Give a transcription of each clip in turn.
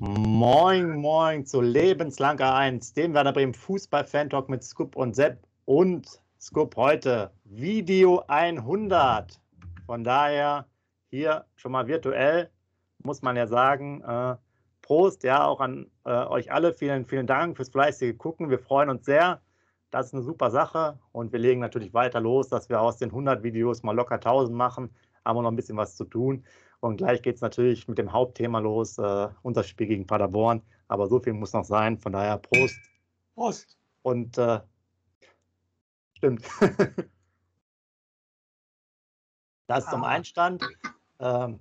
Moin, moin zu Lebenslanger 1, dem Werder Bremen Fußball-Fan-Talk mit Scoop und Sepp und Scoop heute Video 100. Von daher hier schon mal virtuell, muss man ja sagen, äh, Prost, ja, auch an äh, euch alle. Vielen, vielen Dank fürs fleißige Gucken. Wir freuen uns sehr. Das ist eine super Sache und wir legen natürlich weiter los, dass wir aus den 100 Videos mal locker 1000 machen. Haben wir noch ein bisschen was zu tun. Und gleich geht es natürlich mit dem Hauptthema los, äh, unser Spiel gegen Paderborn. Aber so viel muss noch sein. Von daher Prost. Prost. Und äh, stimmt. das zum ah. Einstand. Ähm,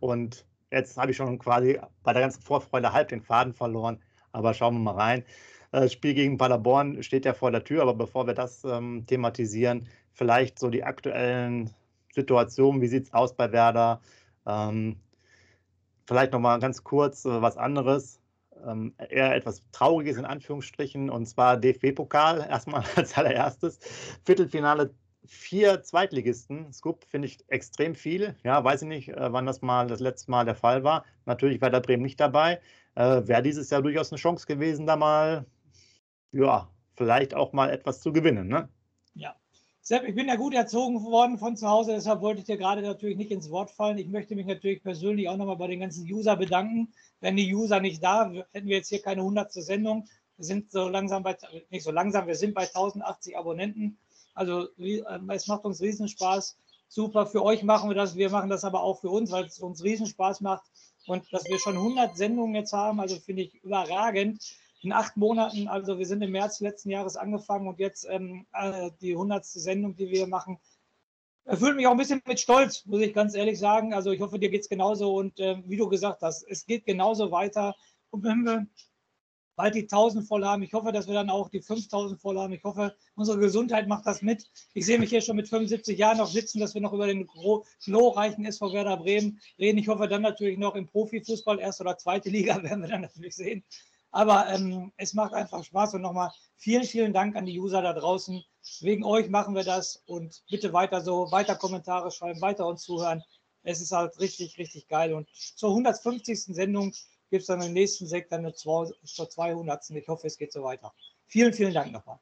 und jetzt habe ich schon quasi bei der ganzen Vorfreude halb den Faden verloren. Aber schauen wir mal rein. Das äh, Spiel gegen Paderborn steht ja vor der Tür. Aber bevor wir das ähm, thematisieren, vielleicht so die aktuellen Situation? Wie sieht es aus bei Werder? Ähm, vielleicht nochmal ganz kurz äh, was anderes. Ähm, eher etwas Trauriges in Anführungsstrichen, und zwar DFB-Pokal erstmal als allererstes. Viertelfinale vier Zweitligisten. Scoop finde ich extrem viel. Ja, weiß ich nicht, äh, wann das mal das letzte Mal der Fall war. Natürlich war der Bremen nicht dabei. Äh, Wäre dieses Jahr durchaus eine Chance gewesen, da mal, ja, vielleicht auch mal etwas zu gewinnen. Ne? Sepp, ich bin ja gut erzogen worden von zu Hause, deshalb wollte ich dir gerade natürlich nicht ins Wort fallen. Ich möchte mich natürlich persönlich auch nochmal bei den ganzen User bedanken. Wenn die User nicht da, hätten wir jetzt hier keine 100. Sendung. Wir sind so langsam bei, nicht so langsam, wir sind bei 1080 Abonnenten. Also äh, es macht uns Riesenspaß. Super, für euch machen wir das. Wir machen das aber auch für uns, weil es uns Riesenspaß macht. Und dass wir schon 100 Sendungen jetzt haben, also finde ich überragend in acht Monaten, also wir sind im März letzten Jahres angefangen und jetzt ähm, äh, die hundertste Sendung, die wir machen, erfüllt mich auch ein bisschen mit Stolz, muss ich ganz ehrlich sagen. Also ich hoffe, dir geht es genauso und äh, wie du gesagt hast, es geht genauso weiter. Und wenn wir bald die 1000 voll haben, ich hoffe, dass wir dann auch die 5000 voll haben. Ich hoffe, unsere Gesundheit macht das mit. Ich sehe mich hier schon mit 75 Jahren noch sitzen, dass wir noch über den glorreichen SV Werder Bremen reden. Ich hoffe dann natürlich noch im Profifußball, erste oder zweite Liga, werden wir dann natürlich sehen. Aber ähm, es macht einfach Spaß und nochmal vielen, vielen Dank an die User da draußen. Wegen euch machen wir das und bitte weiter so, weiter Kommentare schreiben, weiter uns zuhören. Es ist halt richtig, richtig geil. Und zur 150. Sendung gibt es dann im nächsten Sekt dann zur 200. Ich hoffe, es geht so weiter. Vielen, vielen Dank nochmal.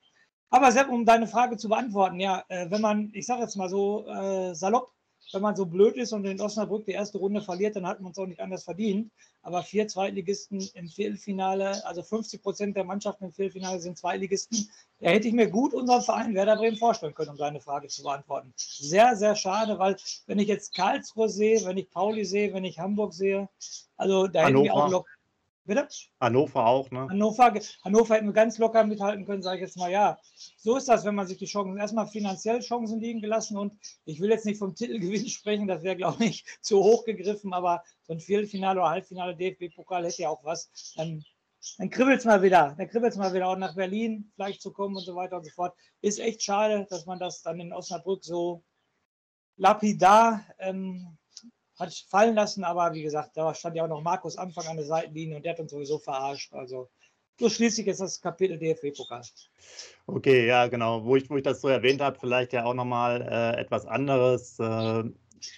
Aber Sepp, um deine Frage zu beantworten, ja, äh, wenn man, ich sage jetzt mal so äh, salopp, wenn man so blöd ist und in Osnabrück die erste Runde verliert, dann hat man es auch nicht anders verdient. Aber vier Zweitligisten im Viertelfinale, also 50 Prozent der Mannschaften im Viertelfinale sind Zweitligisten. Da hätte ich mir gut unseren Verein Werder Bremen vorstellen können, um deine Frage zu beantworten. Sehr, sehr schade, weil wenn ich jetzt Karlsruhe sehe, wenn ich Pauli sehe, wenn ich Hamburg sehe, also da hätte ich auch noch Bitte? Hannover auch, ne? Hannover, Hannover hätten wir ganz locker mithalten können, sage ich jetzt mal. Ja, so ist das, wenn man sich die Chancen erstmal finanziell Chancen liegen gelassen. Und ich will jetzt nicht vom Titelgewinn sprechen, das wäre, glaube ich, zu hoch gegriffen. Aber so ein Viertelfinale oder Halbfinale DFB-Pokal hätte ja auch was. Dann, dann kribbelt es mal wieder. Dann kribbelt es mal wieder auch nach Berlin vielleicht zu kommen und so weiter und so fort. Ist echt schade, dass man das dann in Osnabrück so lapidar ähm, hat fallen lassen, aber wie gesagt, da stand ja auch noch Markus Anfang an der Seitenlinie und der hat uns sowieso verarscht. Also so schließe ich jetzt das Kapitel DFB-Pokal. Okay, ja, genau. Wo ich, wo ich das so erwähnt habe, vielleicht ja auch nochmal äh, etwas anderes. Äh,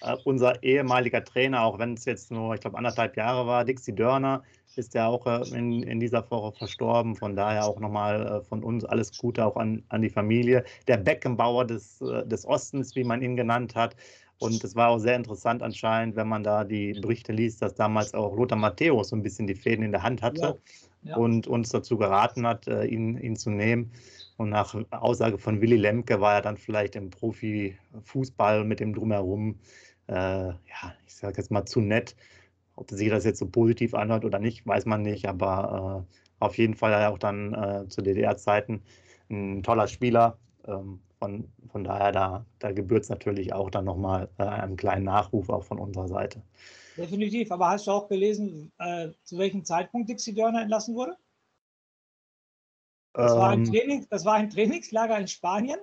äh, unser ehemaliger Trainer, auch wenn es jetzt nur, ich glaube, anderthalb Jahre war, Dixie Dörner, ist ja auch äh, in, in dieser Woche verstorben. Von daher auch nochmal äh, von uns alles Gute auch an, an die Familie. Der Beckenbauer des, äh, des Ostens, wie man ihn genannt hat. Und es war auch sehr interessant anscheinend, wenn man da die Berichte liest, dass damals auch Lothar Matthäus so ein bisschen die Fäden in der Hand hatte ja. Ja. und uns dazu geraten hat, äh, ihn, ihn zu nehmen. Und nach Aussage von Willy Lemke war er dann vielleicht im Profifußball mit dem Drumherum, äh, ja, ich sage jetzt mal zu nett. Ob sich das jetzt so positiv anhört oder nicht, weiß man nicht. Aber äh, auf jeden Fall auch dann äh, zu DDR-Zeiten ein toller Spieler. Ähm, von, von daher, da, da gebührt es natürlich auch dann nochmal äh, einen kleinen Nachruf auch von unserer Seite. Definitiv, aber hast du auch gelesen, äh, zu welchem Zeitpunkt Dixie Dörner entlassen wurde? Das, ähm, war ein ähm. Training, das war ein Trainingslager in Spanien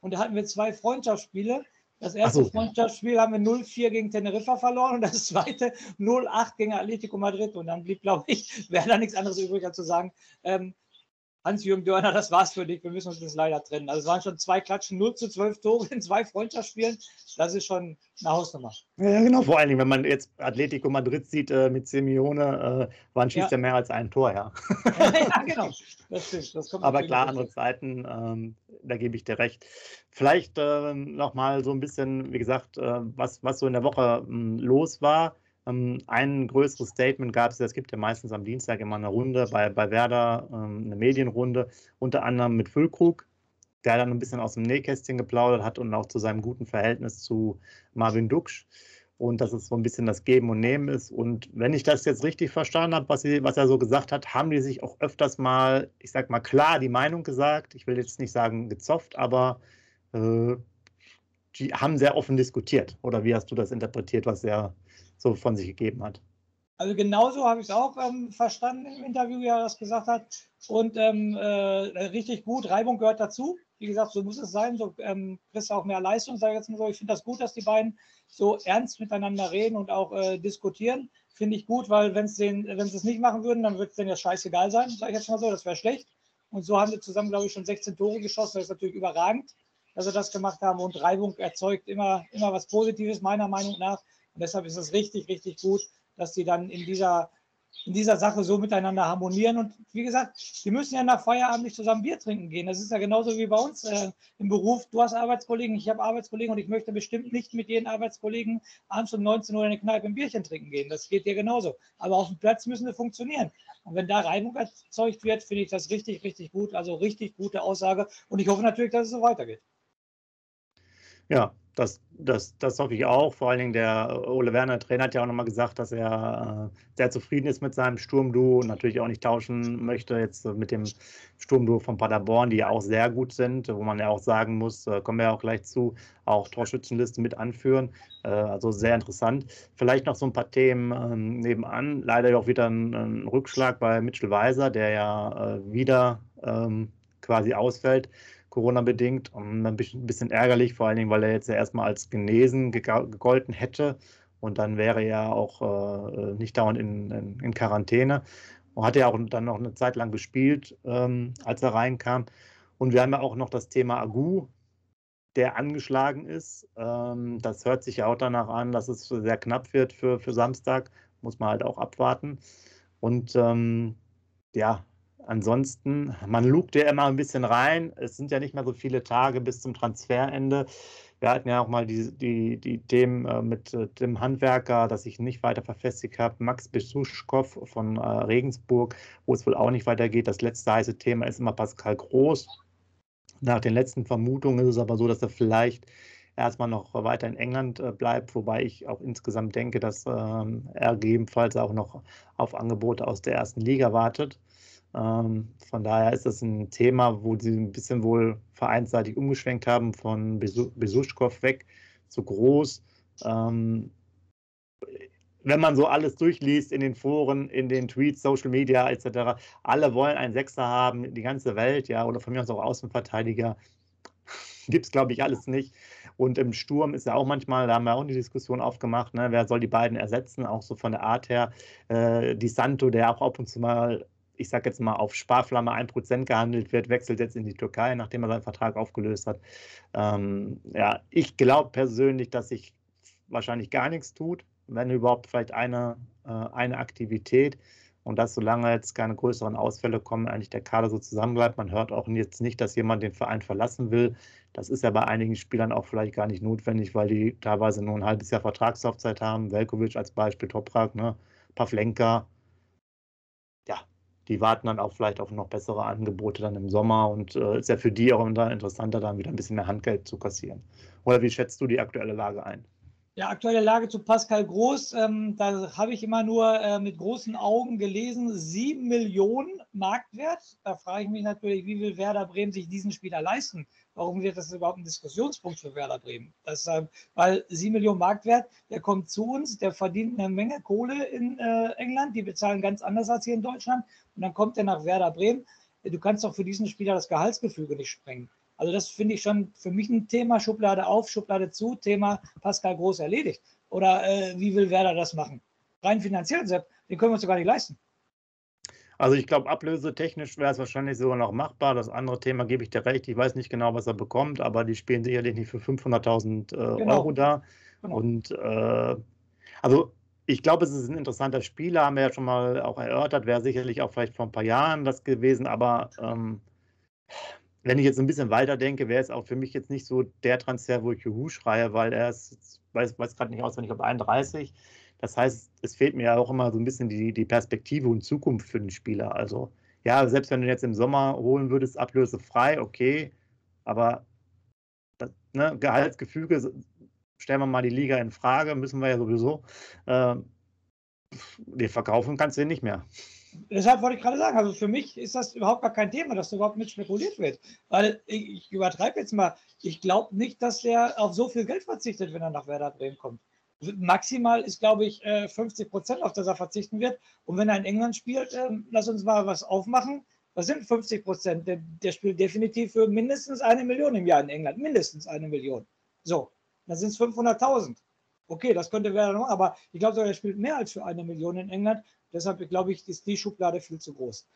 und da hatten wir zwei Freundschaftsspiele. Das erste so. Freundschaftsspiel haben wir 0-4 gegen Teneriffa verloren und das zweite 0-8 gegen Atletico Madrid. Und dann blieb, glaube ich, wäre da nichts anderes übrig, als zu sagen, ähm, Hans-Jürgen Dörner, das war's für dich. Wir müssen uns jetzt leider trennen. Also es waren schon zwei Klatschen, 0 zu 12 Tore in zwei Freundschaftsspielen. Das ist schon eine Hausnummer. Ja, genau. Vor allen Dingen, wenn man jetzt Atletico Madrid sieht äh, mit Simeone, äh, waren schießt ja. mehr als ein Tor, ja. ja, genau. Das stimmt. Das Aber klar, andere Zeiten, ähm, da gebe ich dir recht. Vielleicht äh, nochmal so ein bisschen, wie gesagt, äh, was, was so in der Woche äh, los war. Ähm, ein größeres Statement gab es, es gibt ja meistens am Dienstag immer eine Runde bei, bei Werder, ähm, eine Medienrunde, unter anderem mit Füllkrug, der dann ein bisschen aus dem Nähkästchen geplaudert hat und auch zu seinem guten Verhältnis zu Marvin Duksch. Und dass es so ein bisschen das Geben und Nehmen ist. Und wenn ich das jetzt richtig verstanden habe, was, sie, was er so gesagt hat, haben die sich auch öfters mal, ich sag mal klar, die Meinung gesagt. Ich will jetzt nicht sagen gezofft, aber äh, die haben sehr offen diskutiert. Oder wie hast du das interpretiert, was er so von sich gegeben hat. Also genauso habe ich es auch ähm, verstanden im Interview, wie er das gesagt hat. Und ähm, äh, richtig gut, Reibung gehört dazu. Wie gesagt, so muss es sein. So ähm, kriegst du auch mehr Leistung, sage ich jetzt mal so. Ich finde das gut, dass die beiden so ernst miteinander reden und auch äh, diskutieren. Finde ich gut, weil wenn sie es nicht machen würden, dann würde es denen ja scheißegal sein, sage ich jetzt mal so. Das wäre schlecht. Und so haben sie zusammen, glaube ich, schon 16 Tore geschossen. Das ist natürlich überragend, dass sie das gemacht haben. Und Reibung erzeugt immer, immer was Positives, meiner Meinung nach. Und deshalb ist es richtig, richtig gut, dass die dann in dieser, in dieser Sache so miteinander harmonieren. Und wie gesagt, die müssen ja nach Feierabend nicht zusammen Bier trinken gehen. Das ist ja genauso wie bei uns äh, im Beruf. Du hast Arbeitskollegen, ich habe Arbeitskollegen und ich möchte bestimmt nicht mit jedem Arbeitskollegen abends um 19 Uhr in eine Kneipe ein Bierchen trinken gehen. Das geht dir genauso. Aber auf dem Platz müssen sie funktionieren. Und wenn da Reibung erzeugt wird, finde ich das richtig, richtig gut. Also richtig gute Aussage. Und ich hoffe natürlich, dass es so weitergeht. Ja, das, das, das hoffe ich auch. Vor allen Dingen der Ole Werner Trainer hat ja auch nochmal gesagt, dass er äh, sehr zufrieden ist mit seinem Sturmduo und natürlich auch nicht tauschen möchte jetzt mit dem Sturmduo von Paderborn, die ja auch sehr gut sind, wo man ja auch sagen muss, äh, kommen wir ja auch gleich zu, auch Torschützenliste mit anführen. Äh, also sehr interessant. Vielleicht noch so ein paar Themen ähm, nebenan. Leider auch wieder ein, Rückschlag bei Mitchell Weiser, der ja äh, wieder ähm, quasi ausfällt. Corona-bedingt. Ein bisschen ärgerlich, vor allen Dingen, weil er jetzt ja erstmal als genesen gegolten hätte. Und dann wäre er auch äh, nicht dauernd in, in, in, Quarantäne. Und hat ja auch dann noch eine Zeit lang gespielt, ähm, als er reinkam. Und wir haben ja auch noch das Thema Agu, der angeschlagen ist. Ähm, das hört sich ja auch danach an, dass es sehr knapp wird für, für Samstag. Muss man halt auch abwarten. Und ähm, ja, Ansonsten, man lugt ja immer ein bisschen rein. Es sind ja nicht mehr so viele Tage bis zum Transferende. Wir hatten ja auch mal die, die, die Themen äh, mit äh, dem Handwerker, das ich nicht weiter verfestigt habe, Max Besuschkow von äh, Regensburg, wo es wohl auch nicht weitergeht. Das letzte heiße Thema ist immer Pascal Groß. Nach den letzten Vermutungen ist es aber so, dass er vielleicht erstmal noch weiter in England bleibt, wobei ich auch insgesamt denke, dass ähm, er gegebenenfalls auch noch auf Angebote aus der ersten Liga wartet. Ähm, von daher ist das ein Thema, wo sie ein bisschen wohl vereinsseitig umgeschwenkt haben von Besuschkow weg zu groß. Ähm, wenn man so alles durchliest in den Foren, in den Tweets, Social Media etc., alle wollen einen Sechser haben, die ganze Welt, ja, oder von mir aus auch Außenverteidiger. Gibt es, glaube ich, alles nicht. Und im Sturm ist ja auch manchmal, da haben wir auch die Diskussion aufgemacht, ne, wer soll die beiden ersetzen, auch so von der Art her. Äh, die Santo, der auch ab und zu mal ich sage jetzt mal, auf Sparflamme 1% gehandelt wird, wechselt jetzt in die Türkei, nachdem er seinen Vertrag aufgelöst hat. Ähm, ja, ich glaube persönlich, dass sich wahrscheinlich gar nichts tut, wenn überhaupt vielleicht eine, äh, eine Aktivität. Und dass solange jetzt keine größeren Ausfälle kommen, eigentlich der Kader so zusammenbleibt. Man hört auch jetzt nicht, dass jemand den Verein verlassen will. Das ist ja bei einigen Spielern auch vielleicht gar nicht notwendig, weil die teilweise nur ein halbes Jahr Vertragslaufzeit haben. Velkovic als Beispiel, Toprak, ne? Pavlenka, die warten dann auch vielleicht auf noch bessere Angebote dann im Sommer und äh, ist ja für die auch interessanter, dann wieder ein bisschen mehr Handgeld zu kassieren. Oder wie schätzt du die aktuelle Lage ein? Ja, aktuelle Lage zu Pascal Groß. Ähm, da habe ich immer nur äh, mit großen Augen gelesen, sieben Millionen Marktwert. Da frage ich mich natürlich, wie will Werder Bremen sich diesen Spieler leisten? Warum wird das überhaupt ein Diskussionspunkt für Werder Bremen? Das, äh, weil sieben Millionen Marktwert, der kommt zu uns, der verdient eine Menge Kohle in äh, England, die bezahlen ganz anders als hier in Deutschland. Und dann kommt er nach Werder Bremen. Du kannst doch für diesen Spieler das Gehaltsgefüge nicht sprengen. Also das finde ich schon für mich ein Thema, Schublade auf, Schublade zu, Thema Pascal Groß erledigt. Oder äh, wie will Werder das machen? Rein finanziell, Sepp, den können wir uns gar nicht leisten. Also ich glaube, ablösetechnisch wäre es wahrscheinlich sogar noch machbar. Das andere Thema gebe ich dir recht. Ich weiß nicht genau, was er bekommt, aber die spielen sicherlich nicht für 500.000 äh, genau. Euro da. Genau. Und äh, also ich glaube, es ist ein interessanter Spieler, haben wir ja schon mal auch erörtert, wäre sicherlich auch vielleicht vor ein paar Jahren das gewesen, aber ähm, wenn ich jetzt ein bisschen weiter denke, wäre es auch für mich jetzt nicht so der Transfer, wo ich Juhu schreie, weil er ist, weiß, weiß gerade nicht auswendig, ob 31. Das heißt, es fehlt mir ja auch immer so ein bisschen die, die Perspektive und Zukunft für den Spieler. Also, ja, selbst wenn du jetzt im Sommer holen würdest, Ablöse frei, okay, aber das, ne, Gehaltsgefüge, stellen wir mal die Liga in Frage, müssen wir ja sowieso. Äh, wir verkaufen kannst du ihn nicht mehr. Deshalb wollte ich gerade sagen, also für mich ist das überhaupt gar kein Thema, dass da überhaupt mit spekuliert wird. Weil ich, ich übertreibe jetzt mal, ich glaube nicht, dass der auf so viel Geld verzichtet, wenn er nach Werder Bremen kommt. Maximal ist, glaube ich, 50 äh, Prozent, auf das er verzichten wird. Und wenn er in England spielt, ähm, lass uns mal was aufmachen. Was sind 50 Prozent? Der, der spielt definitiv für mindestens eine Million im Jahr in England. Mindestens eine Million. So, dann sind es 500.000. Okay, das könnte Werder noch, aber ich glaube, er spielt mehr als für eine Million in England. Deshalb glaube ich, ist die Schublade viel zu groß.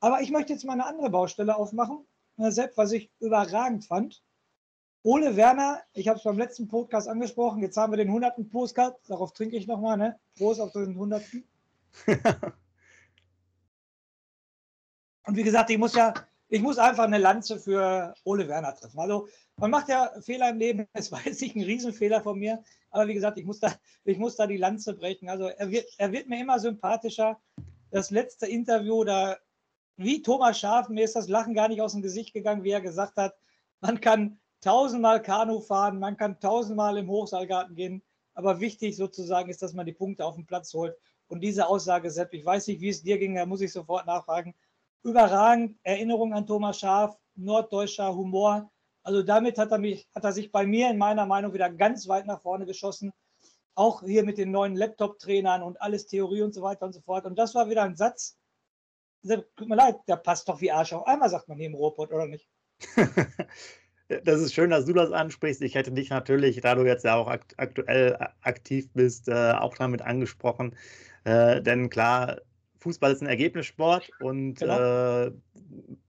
Aber ich möchte jetzt mal eine andere Baustelle aufmachen. Selbst was ich überragend fand. Ole Werner, ich habe es beim letzten Podcast angesprochen, jetzt haben wir den 100. Postcard, darauf trinke ich nochmal, ne? Prost auf den 100. Und wie gesagt, ich muss ja, ich muss einfach eine Lanze für Ole Werner treffen. Also man macht ja Fehler im Leben, es war jetzt nicht ein Riesenfehler von mir, aber wie gesagt, ich muss da, ich muss da die Lanze brechen. Also er wird, er wird mir immer sympathischer. Das letzte Interview, da wie Thomas Schaf, mir ist das Lachen gar nicht aus dem Gesicht gegangen, wie er gesagt hat, man kann tausendmal Kanu fahren, man kann tausendmal im Hochseilgarten gehen, aber wichtig sozusagen ist, dass man die Punkte auf den Platz holt. Und diese Aussage, Sepp, ich weiß nicht, wie es dir ging, da muss ich sofort nachfragen. Überragend, Erinnerung an Thomas Schaf, norddeutscher Humor, also damit hat er, mich, hat er sich bei mir in meiner Meinung wieder ganz weit nach vorne geschossen. Auch hier mit den neuen Laptop-Trainern und alles Theorie und so weiter und so fort. Und das war wieder ein Satz, tut mir leid, der passt doch wie Arsch auf einmal, sagt man hier im Robot, oder nicht? Das ist schön, dass du das ansprichst. Ich hätte dich natürlich, da du jetzt ja auch aktuell aktiv bist, äh, auch damit angesprochen. Äh, denn klar, Fußball ist ein Ergebnissport und genau. äh,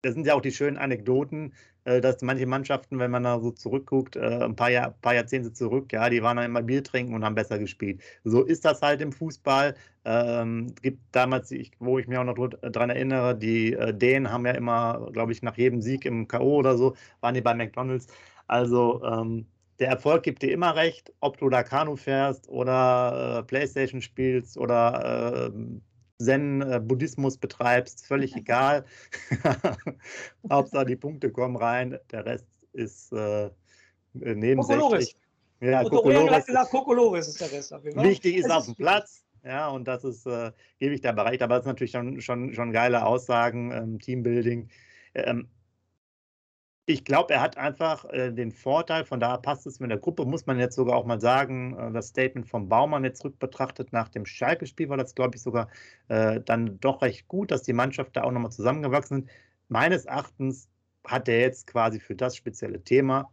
das sind ja auch die schönen Anekdoten, äh, dass manche Mannschaften, wenn man da so zurückguckt, äh, ein paar, Jahr, paar Jahrzehnte zurück, ja, die waren dann immer Bier trinken und haben besser gespielt. So ist das halt im Fußball. Ähm, gibt damals, ich, wo ich mich auch noch daran erinnere, die äh, Dänen haben ja immer, glaube ich, nach jedem Sieg im K.O. oder so, waren die bei McDonalds. Also ähm, der Erfolg gibt dir immer recht, ob du da Kanu fährst oder äh, Playstation spielst oder äh, Zen-Buddhismus betreibst, völlig egal. Hauptsache die Punkte kommen rein, der Rest ist äh, nebensächlich. Ja, Kokolores. gesagt, Kokolores ist der Rest. Wichtig ist auf dem Platz. Ja, und das ist, äh, gebe ich da bereit, aber das ist natürlich schon, schon, schon geile Aussagen, ähm, Teambuilding. Ähm, ich glaube, er hat einfach äh, den Vorteil, von daher passt es mit der Gruppe, muss man jetzt sogar auch mal sagen, äh, das Statement vom Baumann jetzt rückbetrachtet nach dem Schalke-Spiel war das, glaube ich, sogar äh, dann doch recht gut, dass die Mannschaft da auch nochmal zusammengewachsen sind. Meines Erachtens hat er jetzt quasi für das spezielle Thema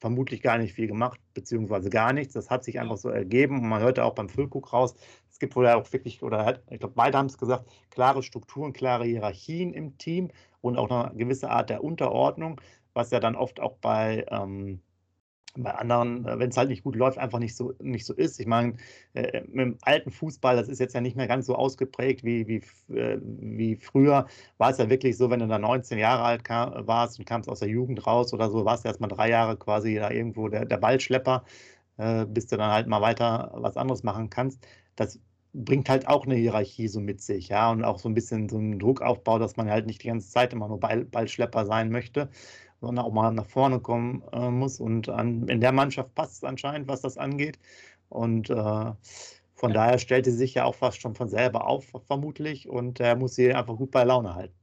vermutlich gar nicht viel gemacht, beziehungsweise gar nichts. Das hat sich einfach so ergeben und man hörte auch beim Füllguck raus, es gibt wohl auch wirklich, oder hat, ich glaube, beide haben es gesagt, klare Strukturen, klare Hierarchien im Team und auch eine gewisse Art der Unterordnung, was ja dann oft auch bei, ähm, bei anderen, äh, wenn es halt nicht gut läuft, einfach nicht so, nicht so ist. Ich meine, äh, mit dem alten Fußball, das ist jetzt ja nicht mehr ganz so ausgeprägt wie, wie, äh, wie früher, war es ja wirklich so, wenn du da 19 Jahre alt kam, warst und kamst aus der Jugend raus oder so, warst du erst mal drei Jahre quasi da irgendwo der, der Ballschlepper, äh, bis du dann halt mal weiter was anderes machen kannst. Das bringt halt auch eine Hierarchie so mit sich, ja, und auch so ein bisschen so einen Druckaufbau, dass man halt nicht die ganze Zeit immer nur Ball, Ballschlepper sein möchte, sondern auch mal nach vorne kommen äh, muss. Und an, in der Mannschaft passt es anscheinend, was das angeht. Und äh, von daher stellte sie sich ja auch fast schon von selber auf, vermutlich. Und er muss sie einfach gut bei Laune halten.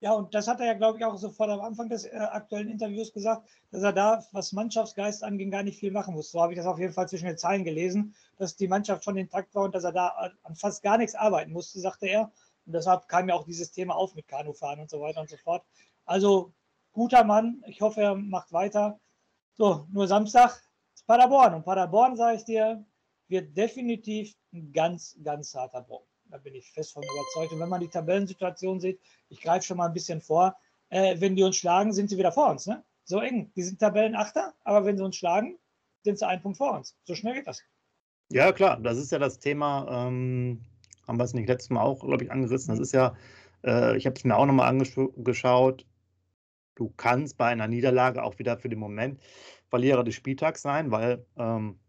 Ja, und das hat er ja, glaube ich, auch sofort am Anfang des äh, aktuellen Interviews gesagt, dass er da, was Mannschaftsgeist anging, gar nicht viel machen muss. So habe ich das auf jeden Fall zwischen den Zeilen gelesen, dass die Mannschaft schon intakt war und dass er da an fast gar nichts arbeiten musste, sagte er. Und deshalb kam ja auch dieses Thema auf mit Kanufahren und so weiter und so fort. Also guter Mann. Ich hoffe, er macht weiter. So, nur Samstag ist Paderborn. Und Paderborn, sage ich dir, wird definitiv ein ganz, ganz harter Brocken. Da bin ich fest von überzeugt. Und wenn man die Tabellensituation sieht, ich greife schon mal ein bisschen vor, äh, wenn die uns schlagen, sind sie wieder vor uns. Ne? So eng. Die sind Tabellenachter, aber wenn sie uns schlagen, sind sie einen Punkt vor uns. So schnell geht das. Ja, klar. Das ist ja das Thema, ähm, haben wir es nicht letztes Mal auch, glaube ich, angerissen. Das ist ja, äh, ich habe es mir auch nochmal angeschaut. Du kannst bei einer Niederlage auch wieder für den Moment Verlierer des Spieltags sein, weil ähm,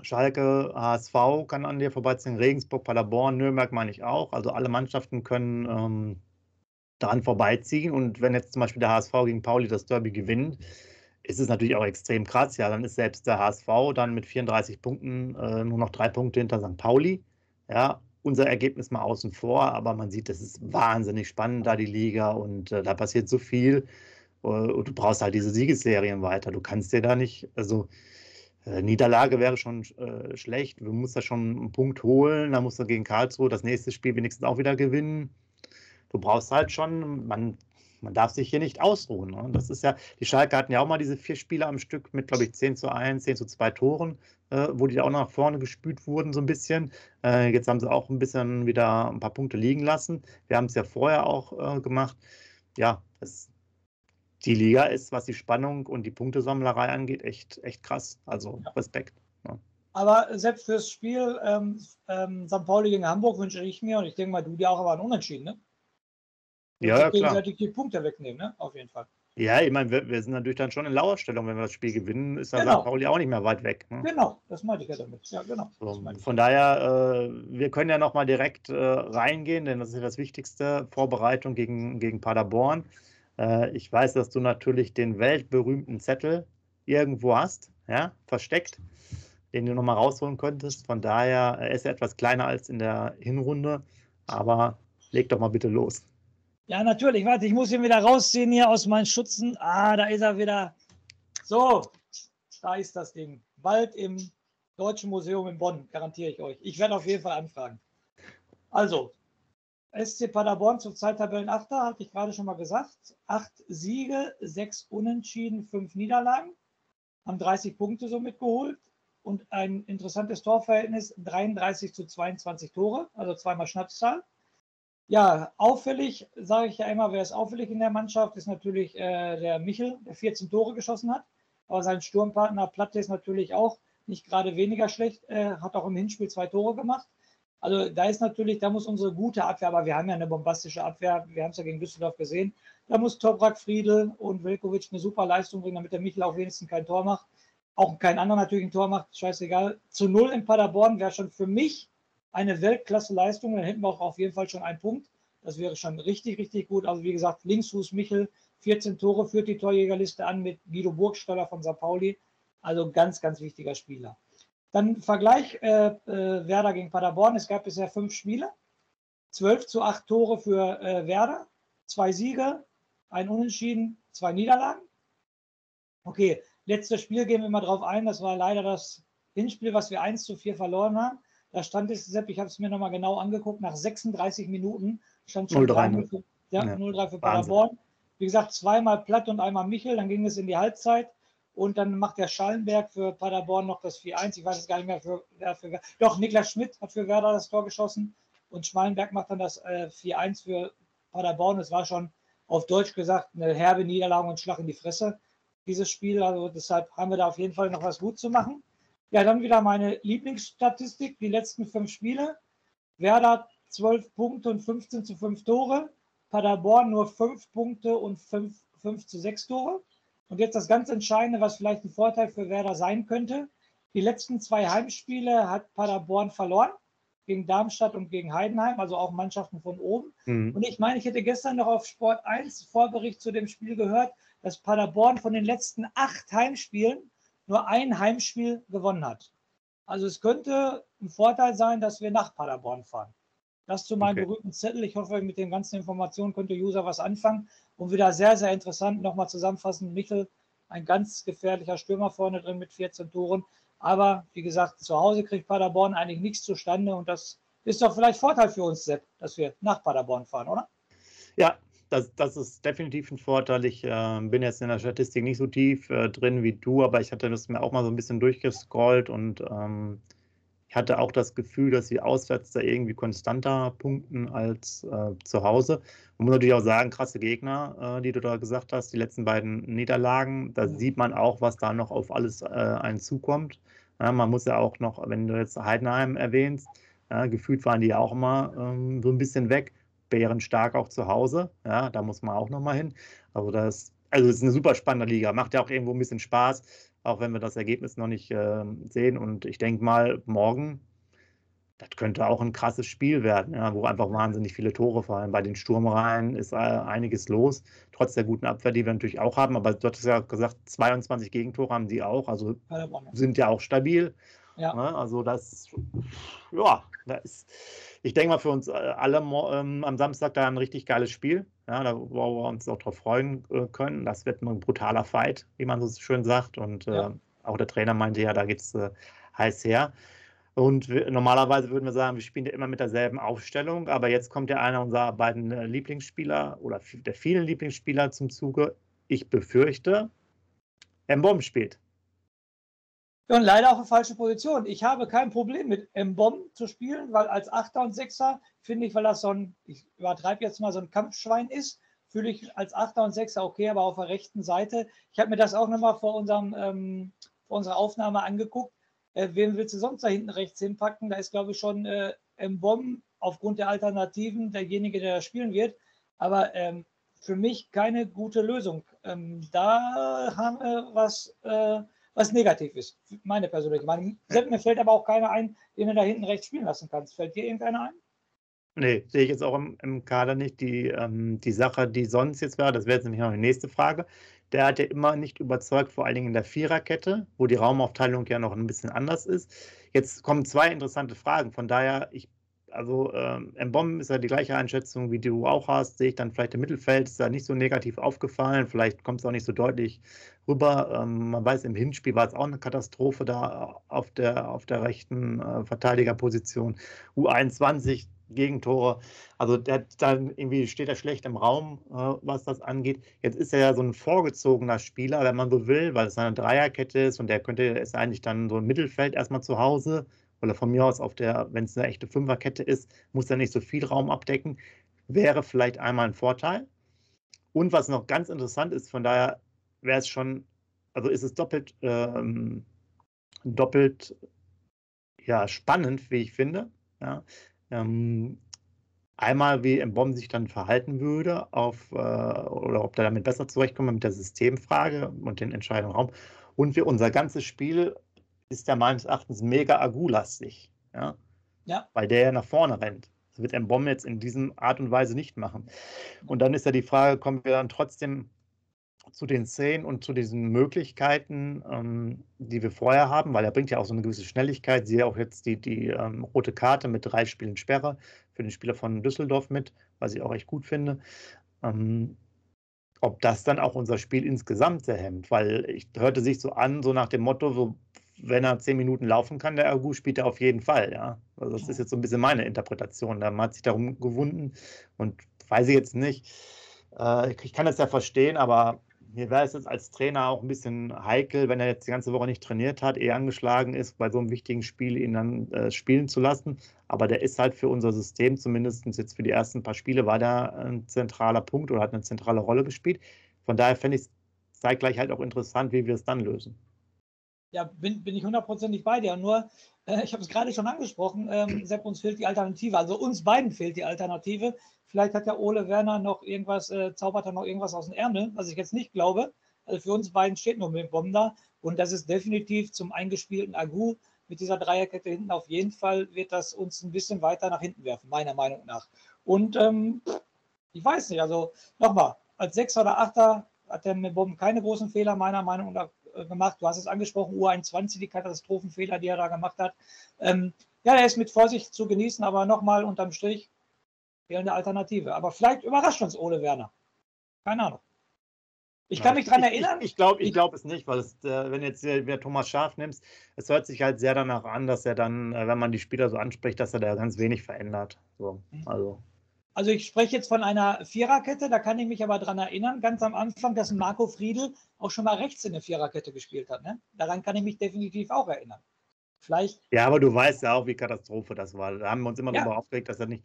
Schalke, HSV kann an dir vorbeiziehen, Regensburg, Paderborn, Nürnberg meine ich auch. Also alle Mannschaften können ähm, daran vorbeiziehen. Und wenn jetzt zum Beispiel der HSV gegen Pauli das Derby gewinnt, ist es natürlich auch extrem krass. Ja, dann ist selbst der HSV dann mit 34 Punkten äh, nur noch drei Punkte hinter St. Pauli. Ja, unser Ergebnis mal außen vor, aber man sieht, das ist wahnsinnig spannend da die Liga und äh, da passiert so viel. Äh, und du brauchst halt diese Siegesserien weiter. Du kannst dir da nicht, also äh, Niederlage wäre schon äh, schlecht. Du musst da schon einen Punkt holen. Da musst du gegen Karlsruhe das nächste Spiel wenigstens auch wieder gewinnen. Du brauchst halt schon, man, man darf sich hier nicht ausruhen. Ne? Das ist ja, die Schalke hatten ja auch mal diese vier Spiele am Stück mit, glaube ich, 10 zu 1, 10 zu 2 Toren, äh, wo die auch nach vorne gespült wurden, so ein bisschen. Äh, jetzt haben sie auch ein bisschen wieder ein paar Punkte liegen lassen. Wir haben es ja vorher auch äh, gemacht. Ja, das, die Liga ist, was die Spannung und die Punktesammlerei angeht, echt, echt krass. Also ja. Respekt. Ja. Aber selbst fürs Spiel ähm, ähm, St. Pauli gegen Hamburg wünsche ich mir, und ich denke mal, du dir auch aber ein Unentschieden, ne? Ja, ja klar. die Punkte wegnehmen, ne? Auf jeden Fall. Ja, ich meine, wir, wir, sind natürlich dann schon in Lauerstellung, wenn wir das Spiel gewinnen, ist dann genau. St. Pauli auch nicht mehr weit weg. Ne? Genau, das meinte ich ja damit. Ja, genau. So, von daher, äh, wir können ja nochmal direkt äh, reingehen, denn das ist ja das Wichtigste, Vorbereitung gegen, gegen Paderborn. Äh, ich weiß, dass du natürlich den weltberühmten Zettel irgendwo hast, ja, versteckt, den du nochmal rausholen könntest. Von daher ist er etwas kleiner als in der Hinrunde, aber leg doch mal bitte los. Ja, natürlich. Warte, ich muss ihn wieder rausziehen hier aus meinen Schutzen. Ah, da ist er wieder. So, da ist das Ding. Bald im Deutschen Museum in Bonn, garantiere ich euch. Ich werde auf jeden Fall anfragen. Also, SC Paderborn zurzeit Tabellenachter, hatte ich gerade schon mal gesagt. Acht Siege, sechs Unentschieden, fünf Niederlagen. Haben 30 Punkte somit geholt und ein interessantes Torverhältnis: 33 zu 22 Tore, also zweimal Schnapszahl. Ja, auffällig, sage ich ja immer, wer ist auffällig in der Mannschaft, ist natürlich äh, der Michel, der 14 Tore geschossen hat. Aber sein Sturmpartner Platte ist natürlich auch nicht gerade weniger schlecht, äh, hat auch im Hinspiel zwei Tore gemacht. Also da ist natürlich, da muss unsere gute Abwehr, aber wir haben ja eine bombastische Abwehr, wir haben es ja gegen Düsseldorf gesehen, da muss Toprak, Friedel und Velkovic eine super Leistung bringen, damit der Michel auch wenigstens kein Tor macht. Auch kein anderer natürlich ein Tor macht, scheißegal. Zu null in Paderborn wäre schon für mich eine Weltklasse-Leistung, dann hätten wir auch auf jeden Fall schon einen Punkt. Das wäre schon richtig, richtig gut. Also wie gesagt, Linksfuß Michel, 14 Tore, führt die Torjägerliste an mit Guido Burgstaller von St. Pauli. Also ganz, ganz wichtiger Spieler. Dann Vergleich äh, äh, Werder gegen Paderborn. Es gab bisher fünf Spiele. 12 zu 8 Tore für äh, Werder, zwei Siege, ein Unentschieden, zwei Niederlagen. Okay, letztes Spiel gehen wir mal drauf ein. Das war leider das Hinspiel, was wir 1 zu 4 verloren haben. Da stand es, Sepp, ich habe es mir nochmal genau angeguckt, nach 36 Minuten stand schon 0-3 für, ja, ja. für Paderborn. Wie gesagt, zweimal Platt und einmal Michel, dann ging es in die Halbzeit. Und dann macht der Schallenberg für Paderborn noch das 4-1. Ich weiß es gar nicht mehr, für, wer für Doch, Niklas Schmidt hat für Werder das Tor geschossen. Und Schmalenberg macht dann das äh, 4-1 für Paderborn. Es war schon auf Deutsch gesagt eine herbe Niederlage und Schlag in die Fresse, dieses Spiel. Also deshalb haben wir da auf jeden Fall noch was gut zu machen. Ja, dann wieder meine Lieblingsstatistik, die letzten fünf Spiele. Werder 12 Punkte und 15 zu 5 Tore. Paderborn nur 5 Punkte und 5, 5 zu 6 Tore. Und jetzt das ganz Entscheidende, was vielleicht ein Vorteil für Werder sein könnte. Die letzten zwei Heimspiele hat Paderborn verloren, gegen Darmstadt und gegen Heidenheim, also auch Mannschaften von oben. Mhm. Und ich meine, ich hätte gestern noch auf Sport 1 Vorbericht zu dem Spiel gehört, dass Paderborn von den letzten acht Heimspielen nur ein Heimspiel gewonnen hat. Also es könnte ein Vorteil sein, dass wir nach Paderborn fahren. Das zu meinem okay. berühmten Zettel. Ich hoffe, mit den ganzen Informationen könnte User was anfangen. Und wieder sehr, sehr interessant, nochmal zusammenfassen, Michel, ein ganz gefährlicher Stürmer vorne drin mit 14 Toren. Aber wie gesagt, zu Hause kriegt Paderborn eigentlich nichts zustande und das ist doch vielleicht Vorteil für uns, Sepp, dass wir nach Paderborn fahren, oder? Ja, das, das ist definitiv ein Vorteil. Ich äh, bin jetzt in der Statistik nicht so tief äh, drin wie du, aber ich hatte das mir auch mal so ein bisschen durchgescrollt und ähm, ich hatte auch das Gefühl, dass sie auswärts da irgendwie konstanter punkten als äh, zu Hause. Man muss natürlich auch sagen, krasse Gegner, äh, die du da gesagt hast, die letzten beiden Niederlagen, da mhm. sieht man auch, was da noch auf alles äh, einen zukommt. Ja, man muss ja auch noch, wenn du jetzt Heidenheim erwähnst, ja, gefühlt waren die ja auch immer ähm, so ein bisschen weg. Bären stark auch zu Hause. Ja, da muss man auch nochmal hin. Also das, also es ist eine super spannende Liga. Macht ja auch irgendwo ein bisschen Spaß auch wenn wir das Ergebnis noch nicht äh, sehen. Und ich denke mal, morgen, das könnte auch ein krasses Spiel werden, ja, wo einfach wahnsinnig viele Tore fallen. Bei den Sturmreihen ist äh, einiges los, trotz der guten Abwehr, die wir natürlich auch haben. Aber du hattest ja gesagt, 22 Gegentore haben die auch, also sind ja auch stabil. Ja. Ne? Also das, ja, da ist ich denke mal für uns äh, alle ähm, am Samstag da ein richtig geiles Spiel, ja, da, wo wir uns auch drauf freuen äh, können. Das wird ein brutaler Fight, wie man so schön sagt. Und äh, ja. auch der Trainer meinte ja, da geht es äh, heiß her. Und wir, normalerweise würden wir sagen, wir spielen ja immer mit derselben Aufstellung, aber jetzt kommt ja einer unserer beiden äh, Lieblingsspieler oder der vielen Lieblingsspieler zum Zuge. Ich befürchte, Mbom spielt. Ja, und leider auch eine falsche Position. Ich habe kein Problem mit M-Bomb zu spielen, weil als Achter und Sechser finde ich, weil das so ein, ich übertreibe jetzt mal, so ein Kampfschwein ist, fühle ich als Achter und Sechser okay, aber auf der rechten Seite. Ich habe mir das auch nochmal vor, ähm, vor unserer Aufnahme angeguckt. Äh, wen willst du sonst da hinten rechts hinpacken? Da ist, glaube ich, schon äh, M-Bomb aufgrund der Alternativen derjenige, der da spielen wird. Aber ähm, für mich keine gute Lösung. Ähm, da haben wir was. Äh, was negativ ist. Meine persönliche Meinung. Mir fällt aber auch keiner ein, den du da hinten rechts spielen lassen kannst. Fällt dir irgendeiner ein? Nee, sehe ich jetzt auch im, im Kader nicht. Die, ähm, die Sache, die sonst jetzt war, das wäre jetzt nämlich noch die nächste Frage. Der hat ja immer nicht überzeugt, vor allen Dingen in der Viererkette, wo die Raumaufteilung ja noch ein bisschen anders ist. Jetzt kommen zwei interessante Fragen. Von daher, ich also ähm, Mbom ist ja die gleiche Einschätzung, wie du auch hast. Sehe ich dann vielleicht im Mittelfeld, ist da nicht so negativ aufgefallen. Vielleicht kommt es auch nicht so deutlich rüber. Ähm, man weiß, im Hinspiel war es auch eine Katastrophe da auf der, auf der rechten äh, Verteidigerposition. U21 Gegentore. Also der dann irgendwie steht er schlecht im Raum, äh, was das angeht. Jetzt ist er ja so ein vorgezogener Spieler, wenn man so will, weil es eine Dreierkette ist und der könnte ist eigentlich dann so im Mittelfeld erstmal zu Hause oder von mir aus auf der, wenn es eine echte Fünferkette ist, muss er nicht so viel Raum abdecken. Wäre vielleicht einmal ein Vorteil. Und was noch ganz interessant ist, von daher wäre es schon, also ist es doppelt, ähm, doppelt ja, spannend, wie ich finde. Ja. Ähm, einmal, wie Mbom sich dann verhalten würde, auf, äh, oder ob der damit besser zurechtkommt mit der Systemfrage und den entscheidenden Raum. Und wie unser ganzes Spiel ist ja meines Erachtens mega Agu-lastig. Ja? ja. Weil der ja nach vorne rennt. Das wird Mbom jetzt in diesem Art und Weise nicht machen. Und dann ist ja die Frage, kommen wir dann trotzdem zu den Szenen und zu diesen Möglichkeiten, ähm, die wir vorher haben, weil er bringt ja auch so eine gewisse Schnelligkeit. Siehe auch jetzt die, die ähm, rote Karte mit drei Spielen Sperre für den Spieler von Düsseldorf mit, was ich auch echt gut finde. Ähm, ob das dann auch unser Spiel insgesamt sehr hemmt, weil ich hörte sich so an, so nach dem Motto, so wenn er zehn Minuten laufen kann, der Agu, spielt er auf jeden Fall, ja. Also das ist jetzt so ein bisschen meine Interpretation. Da hat sich darum gewunden und weiß ich jetzt nicht. Äh, ich kann das ja verstehen, aber mir wäre es jetzt als Trainer auch ein bisschen heikel, wenn er jetzt die ganze Woche nicht trainiert hat, eher angeschlagen ist, bei so einem wichtigen Spiel ihn dann äh, spielen zu lassen. Aber der ist halt für unser System, zumindest jetzt für die ersten paar Spiele, war da ein zentraler Punkt oder hat eine zentrale Rolle gespielt. Von daher fände ich es zeitgleich halt auch interessant, wie wir es dann lösen ja, bin, bin ich hundertprozentig bei dir. Nur, ich habe es gerade schon angesprochen, ähm, Sepp, uns fehlt die Alternative. Also uns beiden fehlt die Alternative. Vielleicht hat der Ole Werner noch irgendwas, äh, zaubert er noch irgendwas aus dem Ärmel, was ich jetzt nicht glaube. Also für uns beiden steht nur mit Bomben da. Und das ist definitiv zum eingespielten Agu mit dieser Dreierkette hinten auf jeden Fall wird das uns ein bisschen weiter nach hinten werfen, meiner Meinung nach. Und ähm, ich weiß nicht, also nochmal, als Sechser oder Achter hat der Bomben keine großen Fehler meiner Meinung nach äh, gemacht. Du hast es angesprochen, U21, die Katastrophenfehler, die er da gemacht hat. Ähm, ja, er ist mit Vorsicht zu genießen, aber nochmal unterm Strich eine Alternative. Aber vielleicht überrascht uns Ole Werner. Keine Ahnung. Ich kann mich daran erinnern. Ich, ich glaube ich glaub es nicht, weil es, äh, wenn jetzt wieder Thomas Schaf nimmst, es hört sich halt sehr danach an, dass er dann, äh, wenn man die Spieler so anspricht, dass er da ganz wenig verändert. So, mhm. also. Also ich spreche jetzt von einer Viererkette, da kann ich mich aber daran erinnern, ganz am Anfang, dass Marco Friedl auch schon mal rechts in der Viererkette gespielt hat. Ne? Daran kann ich mich definitiv auch erinnern. Vielleicht. Ja, aber du weißt ja auch, wie Katastrophe das war. Da haben wir uns immer ja. darüber aufgeregt, dass er nicht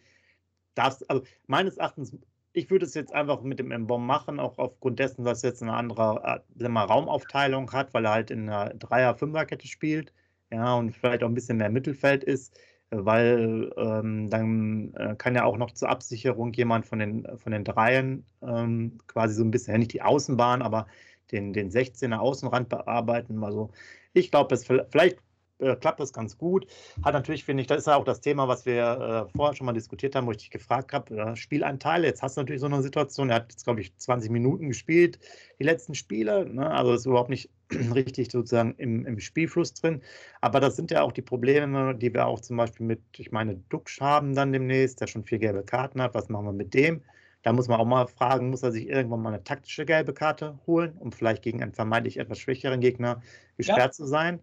darfst. Also meines Erachtens ich würde es jetzt einfach mit dem Mbom machen, auch aufgrund dessen, dass er jetzt eine andere äh, mal, Raumaufteilung hat, weil er halt in einer Dreier-Fünfer-Kette spielt, ja, und vielleicht auch ein bisschen mehr Mittelfeld ist, weil ähm, dann äh, kann ja auch noch zur Absicherung jemand von den, von den Dreien ähm, quasi so ein bisschen, ja nicht die Außenbahn, aber den, den 16er Außenrand bearbeiten. Also ich glaube, vielleicht äh, klappt das ganz gut. Hat natürlich, finde ich, das ist ja auch das Thema, was wir äh, vorher schon mal diskutiert haben, wo ich dich gefragt habe, äh, Spielanteile. Jetzt hast du natürlich so eine Situation, er hat jetzt, glaube ich, 20 Minuten gespielt, die letzten Spiele. Ne? Also ist überhaupt nicht richtig sozusagen im, im Spielfluss drin. Aber das sind ja auch die Probleme, die wir auch zum Beispiel mit, ich meine, Duxch haben dann demnächst, der schon vier gelbe Karten hat. Was machen wir mit dem? Da muss man auch mal fragen, muss er sich irgendwann mal eine taktische gelbe Karte holen, um vielleicht gegen einen vermeintlich etwas schwächeren Gegner gesperrt ja. zu sein?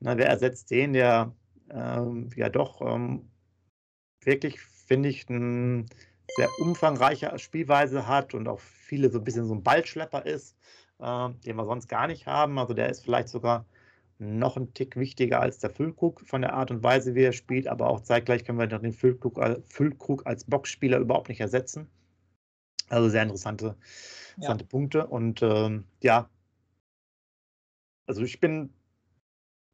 Na, wer ersetzt den, der ähm, ja doch ähm, wirklich, finde ich, eine sehr umfangreiche Spielweise hat und auch viele so ein bisschen so ein Ballschlepper ist, äh, den wir sonst gar nicht haben. Also der ist vielleicht sogar noch ein Tick wichtiger als der Füllkrug von der Art und Weise, wie er spielt, aber auch zeitgleich können wir den Füllkrug, Füllkrug als Boxspieler überhaupt nicht ersetzen. Also sehr interessante, interessante ja. Punkte. Und ähm, ja, also ich bin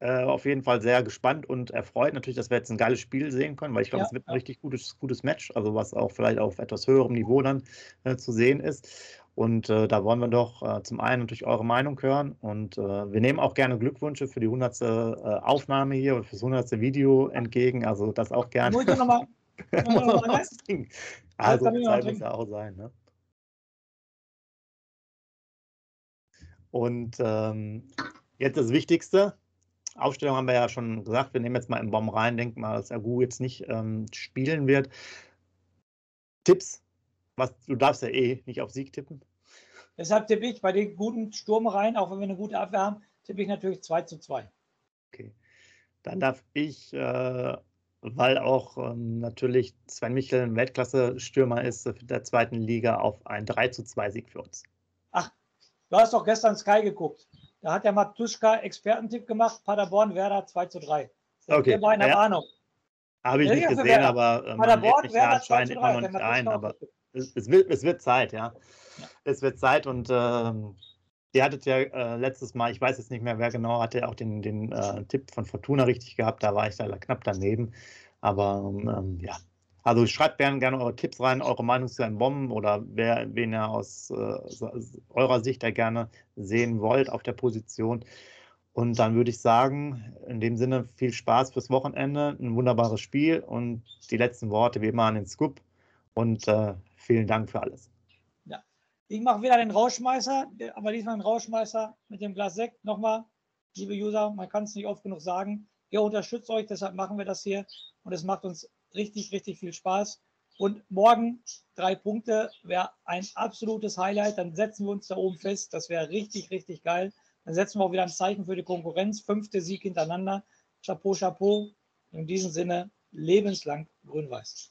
äh, auf jeden Fall sehr gespannt und erfreut natürlich, dass wir jetzt ein geiles Spiel sehen können, weil ich glaube, ja, es wird ein richtig gutes, gutes Match, also was auch vielleicht auf etwas höherem Niveau dann äh, zu sehen ist. Und äh, da wollen wir doch äh, zum einen natürlich eure Meinung hören und äh, wir nehmen auch gerne Glückwünsche für die 100. Äh, Aufnahme hier und für das 100. Video entgegen, also das auch gerne. Muss ich nochmal noch Also, Zeit muss ja auch sein. Ne? Und ähm, jetzt das Wichtigste, Aufstellung haben wir ja schon gesagt. Wir nehmen jetzt mal im Baum rein, denken mal, dass Agu jetzt nicht ähm, spielen wird. Tipps? Was, du darfst ja eh nicht auf Sieg tippen. Deshalb tippe ich bei den guten Sturmreihen, auch wenn wir eine gute Abwehr haben, tippe ich natürlich 2 zu 2. Okay. Dann darf ich, äh, weil auch ähm, natürlich Sven Michel ein Weltklasse-Stürmer ist, der zweiten Liga auf ein 3 zu 2 Sieg für uns. Ach, du hast doch gestern Sky geguckt. Da hat der Matuschka Expertentipp gemacht, Paderborn, Werder 2 zu 3. Okay. Wir beiden ja. Ahnung. Habe ich ja, nicht gesehen, aber äh, Paderborn, Werder 2 zu 3. Immer noch nicht ein, aber es, es, wird, es wird Zeit, ja. ja. Es wird Zeit und ähm, ihr hattet ja äh, letztes Mal, ich weiß jetzt nicht mehr, wer genau, hatte auch den, den äh, Tipp von Fortuna richtig gehabt, da war ich da knapp daneben. Aber ähm, ja, also schreibt gerne, gerne eure Tipps rein, eure Meinung zu einem Bomben oder wer, wen ihr aus äh, eurer Sicht da gerne sehen wollt auf der Position. Und dann würde ich sagen, in dem Sinne viel Spaß fürs Wochenende, ein wunderbares Spiel und die letzten Worte wie immer an den Scoop. Und äh, vielen Dank für alles. Ja, ich mache wieder den Rauschmeißer, aber diesmal den Rauschmeißer mit dem Glas Sekt. Nochmal, liebe User, man kann es nicht oft genug sagen. Ihr unterstützt euch, deshalb machen wir das hier und es macht uns richtig, richtig viel Spaß. Und morgen drei Punkte wäre ein absolutes Highlight. Dann setzen wir uns da oben fest. Das wäre richtig, richtig geil. Dann setzen wir auch wieder ein Zeichen für die Konkurrenz. Fünfte Sieg hintereinander. Chapeau, Chapeau. In diesem Sinne lebenslang grün-weiß.